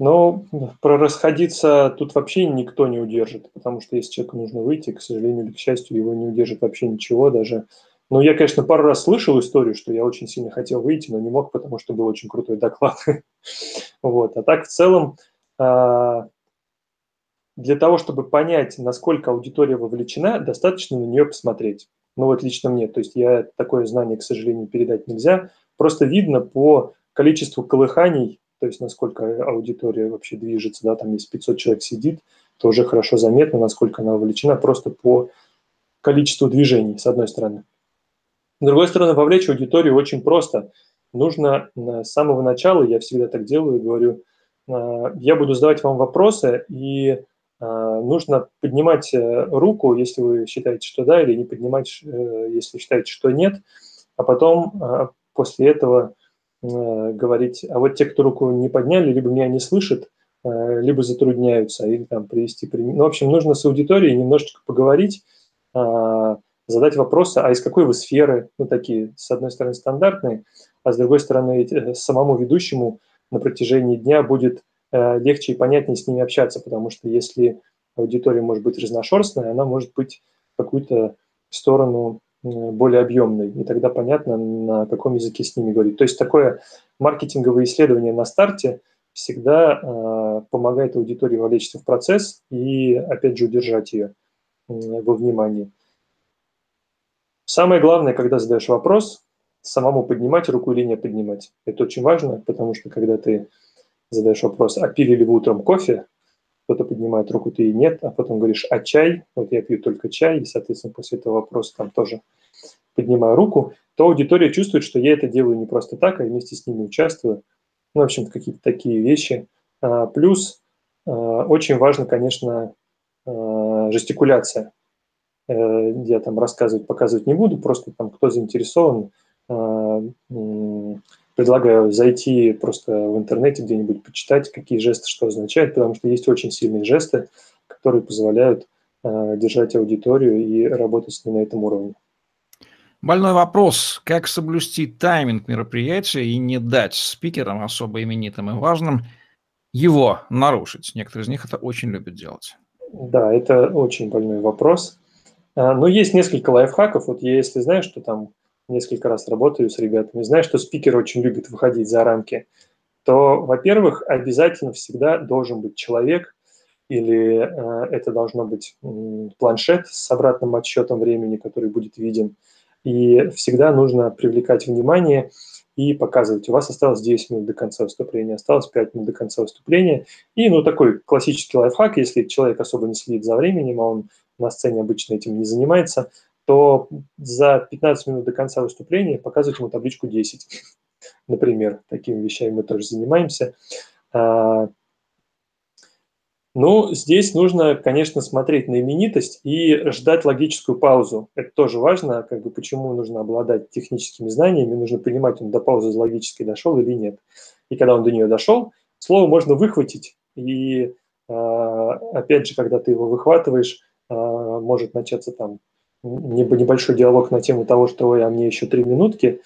Ну, про расходиться тут вообще никто не удержит, потому что если человеку нужно выйти, к сожалению или к счастью, его не удержит вообще ничего, даже... Ну, я, конечно, пару раз слышал историю, что я очень сильно хотел выйти, но не мог, потому что был очень крутой доклад. Вот. А так, в целом, а, для того, чтобы понять, насколько аудитория вовлечена, достаточно на нее посмотреть. Ну вот лично мне, то есть я такое знание, к сожалению, передать нельзя. Просто видно по количеству колыханий, то есть насколько аудитория вообще движется, да, там если 500 человек сидит, то уже хорошо заметно, насколько она вовлечена просто по количеству движений, с одной стороны. С другой стороны, вовлечь аудиторию очень просто. Нужно с самого начала, я всегда так делаю, говорю, «А, я буду задавать вам вопросы, и нужно поднимать э, руку, если вы считаете, что да, или не поднимать, э, если считаете, что нет, а потом а, после этого э, говорить, а вот те, кто руку не подняли, либо меня не слышат, либо затрудняются, или там привести пример. Ну, в общем, нужно с аудиторией немножечко поговорить, а, задать вопросы, а из какой вы сферы, ну, такие, с одной стороны, стандартные, а с другой стороны, самому ведущему на протяжении дня будет легче и понятнее с ними общаться, потому что если аудитория может быть разношерстная, она может быть какую-то сторону более объемной, и тогда понятно, на каком языке с ними говорить. То есть такое маркетинговое исследование на старте всегда э, помогает аудитории вовлечься в процесс и, опять же, удержать ее во внимании. Самое главное, когда задаешь вопрос, самому поднимать руку или не поднимать. Это очень важно, потому что когда ты задаешь вопрос, а пили ли вы утром кофе, кто-то поднимает руку, ты и нет, а потом говоришь, а чай, вот я пью только чай, и, соответственно, после этого вопроса там тоже поднимаю руку, то аудитория чувствует, что я это делаю не просто так, а вместе с ними участвую. Ну, в общем какие-то такие вещи. А, плюс а, очень важно, конечно, а, жестикуляция. Э, я там рассказывать, показывать не буду, просто там кто заинтересован, предлагаю зайти просто в интернете где-нибудь почитать, какие жесты что означают, потому что есть очень сильные жесты, которые позволяют э, держать аудиторию и работать с ней на этом уровне. Больной вопрос, как соблюсти тайминг мероприятия и не дать спикерам, особо именитым и важным, его нарушить. Некоторые из них это очень любят делать. Да, это очень больной вопрос. А, но есть несколько лайфхаков. Вот если знаю, что там несколько раз работаю с ребятами, знаю, что спикер очень любит выходить за рамки, то, во-первых, обязательно всегда должен быть человек, или э, это должно быть э, планшет с обратным отсчетом времени, который будет виден. И всегда нужно привлекать внимание и показывать. У вас осталось 10 минут до конца выступления, осталось 5 минут до конца выступления. И, ну, такой классический лайфхак, если человек особо не следит за временем, а он на сцене обычно этим не занимается, то за 15 минут до конца выступления показывать ему табличку 10. Например, такими вещами мы тоже занимаемся. А, ну, здесь нужно, конечно, смотреть на именитость и ждать логическую паузу. Это тоже важно, как бы почему нужно обладать техническими знаниями, нужно понимать, он до паузы логической дошел или нет. И когда он до нее дошел, слово можно выхватить. И а, опять же, когда ты его выхватываешь, а, может начаться там небольшой диалог на тему того, что «Ой, а мне еще три минутки»,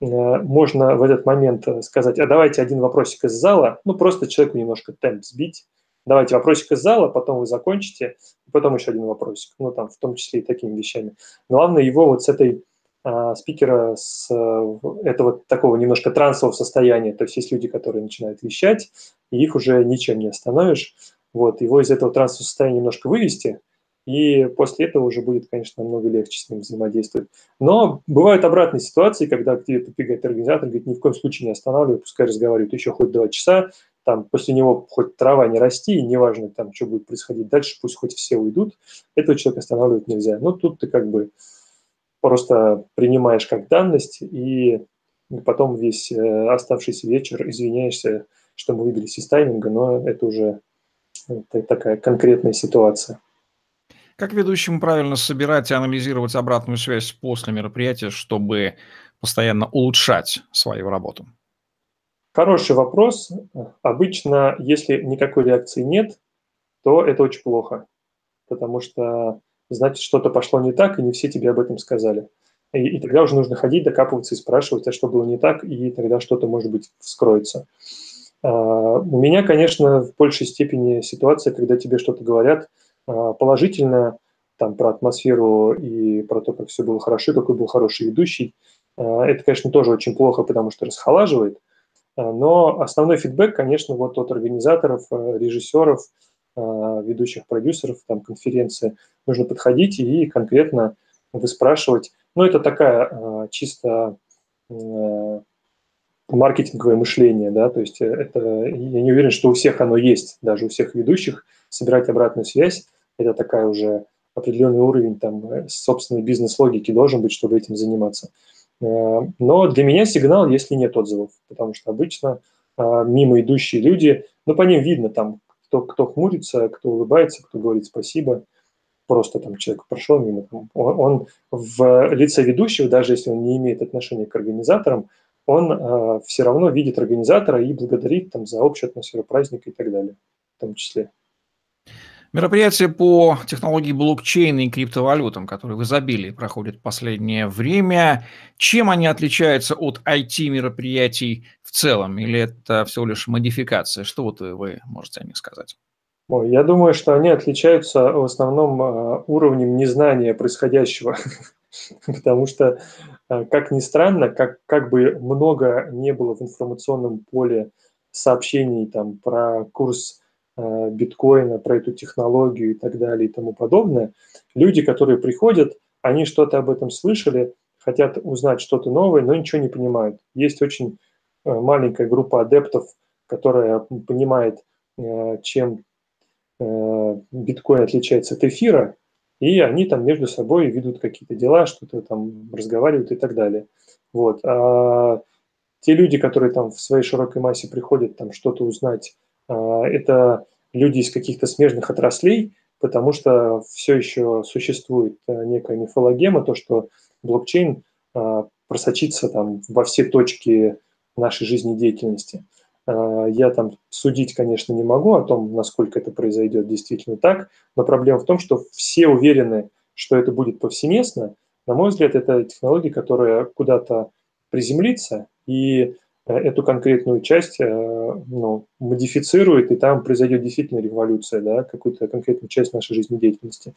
э, можно в этот момент э, сказать, а давайте один вопросик из зала, ну, просто человеку немножко темп сбить, давайте вопросик из зала, потом вы закончите, потом еще один вопросик, ну, там, в том числе и такими вещами. Главное его вот с этой а, спикера, с э, этого такого немножко трансового состояния, то есть есть люди, которые начинают вещать, и их уже ничем не остановишь, вот, его из этого трансового состояния немножко вывести – и после этого уже будет, конечно, намного легче с ним взаимодействовать. Но бывают обратные ситуации, когда где-то бегает организатор, говорит, ни в коем случае не останавливай, пускай разговаривают еще хоть два часа, там после него хоть трава не расти, и неважно, там, что будет происходить дальше, пусть хоть все уйдут, этого человека останавливать нельзя. Но тут ты как бы просто принимаешь как данность, и потом весь э, оставшийся вечер извиняешься, что мы выбились из тайминга, но это уже это такая конкретная ситуация. Как ведущему правильно собирать и анализировать обратную связь после мероприятия, чтобы постоянно улучшать свою работу? Хороший вопрос. Обычно, если никакой реакции нет, то это очень плохо, потому что значит что-то пошло не так, и не все тебе об этом сказали. И, и тогда уже нужно ходить, докапываться и спрашивать, а что было не так, и тогда что-то, может быть, вскроется. А, у меня, конечно, в большей степени ситуация, когда тебе что-то говорят положительное, там, про атмосферу и про то, как все было хорошо, какой был хороший ведущий. А, это, конечно, тоже очень плохо, потому что расхолаживает. Но основной фидбэк, конечно, вот от организаторов, режиссеров, ведущих продюсеров, там, конференции, нужно подходить и конкретно выспрашивать. Ну, это такая чисто маркетинговое мышление, да, то есть э, это, я не уверен, что у всех оно есть, даже у всех ведущих, собирать обратную связь, это такая уже определенный уровень там э, собственной бизнес-логики должен быть, чтобы этим заниматься. Э, но для меня сигнал, если нет отзывов, потому что обычно мимо идущие люди, ну, по ним видно там, кто, кто хмурится, кто улыбается, кто говорит спасибо, просто там человек прошел мимо, он, он в лице ведущего, даже если он не имеет отношения к организаторам, он э, все равно видит организатора и благодарит там, за общую атмосферу праздника и так далее, в том числе. Мероприятия по технологии блокчейна и криптовалютам, которые в изобилии проходят последнее время, чем они отличаются от IT-мероприятий в целом? Или это всего лишь модификация? Что вот вы можете о них сказать? Я думаю, что они отличаются в основном э, уровнем незнания происходящего, потому что Э, как ни странно, как, как бы много не было в информационном поле сообщений там, про курс биткоина, про эту технологию и так далее и тому подобное, люди, которые приходят, они что-то об этом слышали, хотят узнать что-то новое, но ничего не понимают. Есть очень э, маленькая группа адептов, которая понимает, э, чем э, биткоин отличается от эфира, и они там между собой ведут какие-то дела, что-то там разговаривают и так далее. Вот. А те люди, которые там в своей широкой массе приходят там что-то узнать, это люди из каких-то смежных отраслей, потому что все еще существует а, некая мифологема, то, что блокчейн а, просочится там во все точки нашей жизнедеятельности. А, я там судить, конечно, не могу о том, насколько это произойдет действительно так, но проблема в том, что все уверены, что это будет повсеместно. На мой взгляд, это технология, которая куда-то приземлится и э, эту конкретную часть э, ну, модифицирует, и там произойдет действительно революция, да, какую-то конкретную часть нашей жизнедеятельности.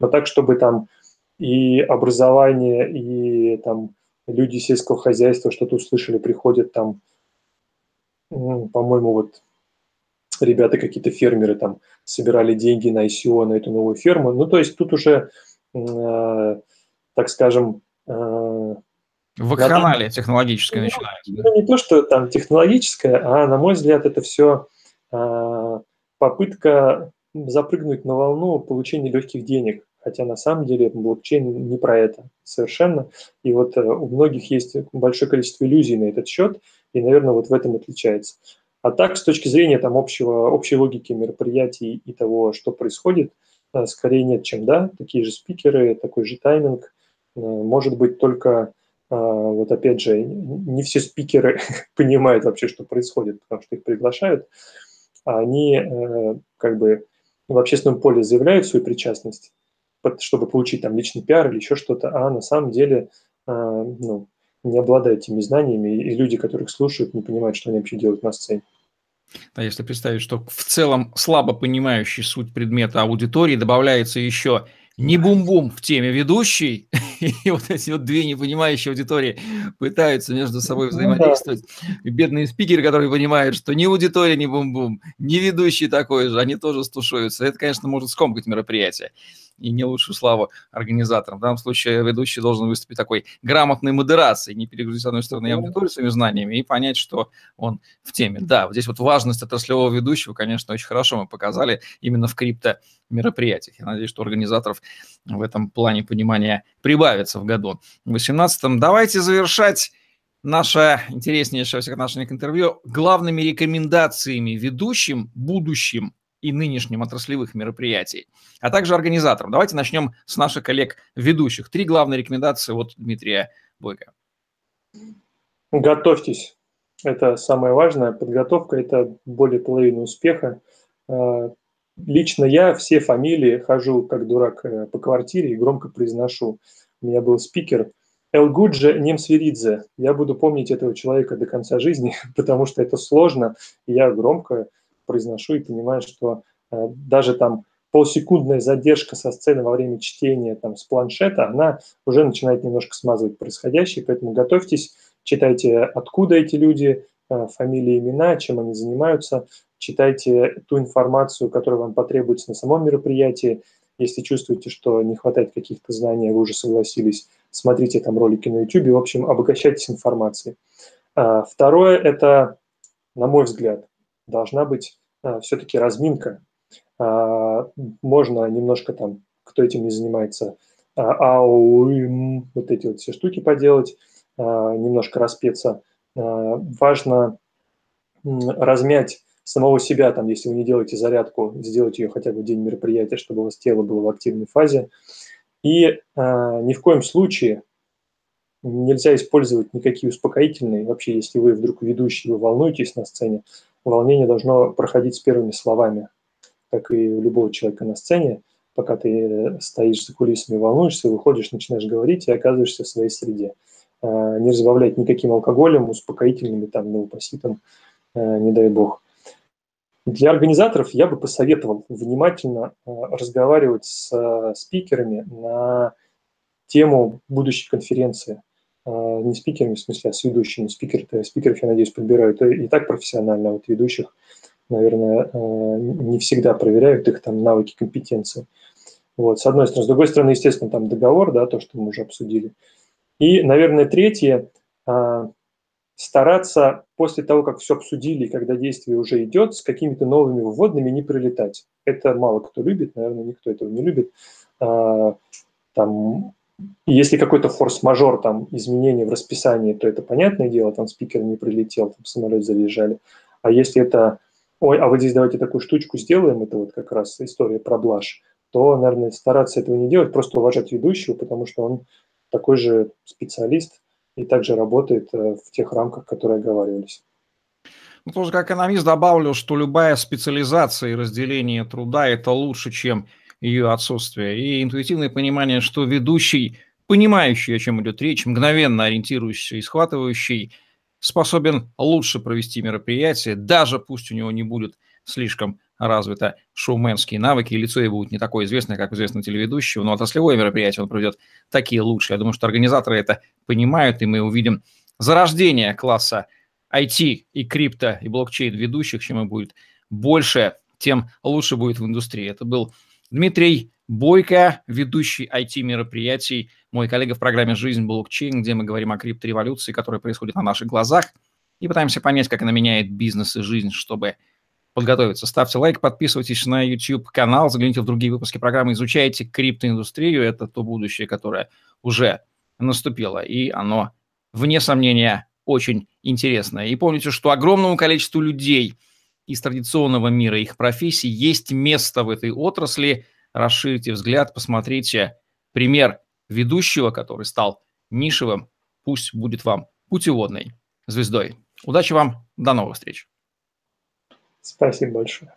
Но так, чтобы там и образование, и там люди сельского хозяйства что-то услышали, приходят там по-моему, вот ребята какие-то фермеры там собирали деньги на ICO, на эту новую ферму. Ну, то есть тут уже, э, так скажем... Э, Вакханалия технологическая ну, начинается. Ну, не то, что там технологическая, а, на мой взгляд, это все э, попытка запрыгнуть на волну получения легких денег. Хотя на самом деле блокчейн не про это совершенно. И вот э, у многих есть большое количество иллюзий на этот счет, и, наверное, вот в этом отличается. А так, с точки зрения там, общего, общей логики мероприятий и того, что происходит, э, скорее нет, чем да. Такие же спикеры, такой же тайминг. Э, может быть, только, вот опять же, не все спикеры понимают вообще, что происходит, потому что их приглашают. А они как бы в общественном поле заявляют свою причастность, чтобы получить там личный пиар или еще что-то, а на самом деле а, ну, не обладают этими знаниями, и люди, которых слушают, не понимают, что они вообще делают на сцене. Да, если представить, что в целом слабо понимающий суть предмета аудитории добавляется еще не бум-бум в теме ведущий, и вот эти вот две непонимающие аудитории пытаются между собой ну взаимодействовать. И бедные спикеры, которые понимают, что ни аудитория, ни бум-бум, ни ведущий такой же, они тоже стушуются. Это, конечно, может скомкать мероприятие и не лучшую славу организаторам. В данном случае ведущий должен выступить такой грамотной модерацией, не перегрузить, с одной стороны, аудиторию своими знаниями и понять, что он в теме. Да, вот здесь вот важность отраслевого ведущего, конечно, очень хорошо мы показали именно в крипто мероприятиях. Я надеюсь, что организаторов в этом плане понимания прибавится в году 2018. Давайте завершать наше интереснейшее всех наших интервью главными рекомендациями ведущим, будущим и нынешним отраслевых мероприятий, а также организаторам. Давайте начнем с наших коллег-ведущих. Три главные рекомендации от Дмитрия Бойко. Готовьтесь. Это самое важное. Подготовка – это более половины успеха. А, лично я все фамилии хожу как дурак э, по квартире и громко произношу. У меня был спикер Элгуджа Немсверидзе. Я буду помнить этого человека до конца жизни, потому что это сложно. И я громко произношу и понимаю, что э, даже там полсекундная задержка со сцены во время чтения там, с планшета, она уже начинает немножко смазывать происходящее, поэтому готовьтесь, читайте, откуда эти люди, э, фамилии, имена, чем они занимаются, читайте ту информацию, которая вам потребуется на самом мероприятии. Если чувствуете, что не хватает каких-то знаний, вы уже согласились, смотрите там ролики на YouTube. В общем, обогащайтесь информацией. А, второе – это, на мой взгляд, должна быть а, все-таки разминка а, можно немножко там, кто этим не занимается, а, ау, вот эти вот все штуки поделать, а, немножко распеться. Важно размять самого себя, там, если вы не делаете зарядку, сделать ее хотя бы в день мероприятия, чтобы у вас тело было в активной фазе. И э, ни в коем случае нельзя использовать никакие успокоительные. Вообще, если вы вдруг ведущий, вы волнуетесь на сцене, волнение должно проходить с первыми словами как и у любого человека на сцене, пока ты стоишь за кулисами, волнуешься, выходишь, начинаешь говорить и оказываешься в своей среде. А, не разбавлять никаким алкоголем, успокоительными, там, новопоситом, а, не дай бог. Для организаторов я бы посоветовал внимательно а, разговаривать с спикерами на тему будущей конференции. Не спикерами, в смысле, а с ведущими. Спикер, спикеров, я надеюсь, подбирают и так профессионально, а вот ведущих – наверное, э, не всегда проверяют их там навыки, компетенции. Вот, с одной стороны. С другой стороны, естественно, там договор, да, то, что мы уже обсудили. И, наверное, третье, а, стараться после того, как все обсудили, когда действие уже идет, с какими-то новыми вводными не прилетать. Это мало кто любит, наверное, никто этого не любит. А, там, если какой-то форс-мажор, там, изменение в расписании, то это понятное дело, там спикер не прилетел, там самолет заезжали. А если это ой, а вот здесь давайте такую штучку сделаем, это вот как раз история про блажь, то, наверное, стараться этого не делать, просто уважать ведущего, потому что он такой же специалист и также работает э, в тех рамках, которые оговаривались. Ну, тоже как экономист добавлю, что любая специализация и разделение труда – это лучше, чем ее отсутствие. И интуитивное понимание, что ведущий, понимающий, о чем идет речь, мгновенно ориентирующий и схватывающий – способен лучше провести мероприятие, даже пусть у него не будет слишком развито шоуменские навыки, и лицо его будет не такое известное, как известно телеведущего, но отраслевое мероприятие он проведет такие лучше. Я думаю, что организаторы это понимают, и мы увидим зарождение класса IT и крипто и блокчейн ведущих, чем и будет больше, тем лучше будет в индустрии. Это был Дмитрий Бойко, ведущий IT-мероприятий, мой коллега в программе «Жизнь блокчейн», где мы говорим о криптореволюции, которая происходит на наших глазах, и пытаемся понять, как она меняет бизнес и жизнь, чтобы подготовиться. Ставьте лайк, подписывайтесь на YouTube-канал, загляните в другие выпуски программы, изучайте криптоиндустрию. Это то будущее, которое уже наступило, и оно, вне сомнения, очень интересное. И помните, что огромному количеству людей из традиционного мира их профессий есть место в этой отрасли – расширите взгляд, посмотрите пример ведущего, который стал нишевым, пусть будет вам путеводной звездой. Удачи вам, до новых встреч. Спасибо большое.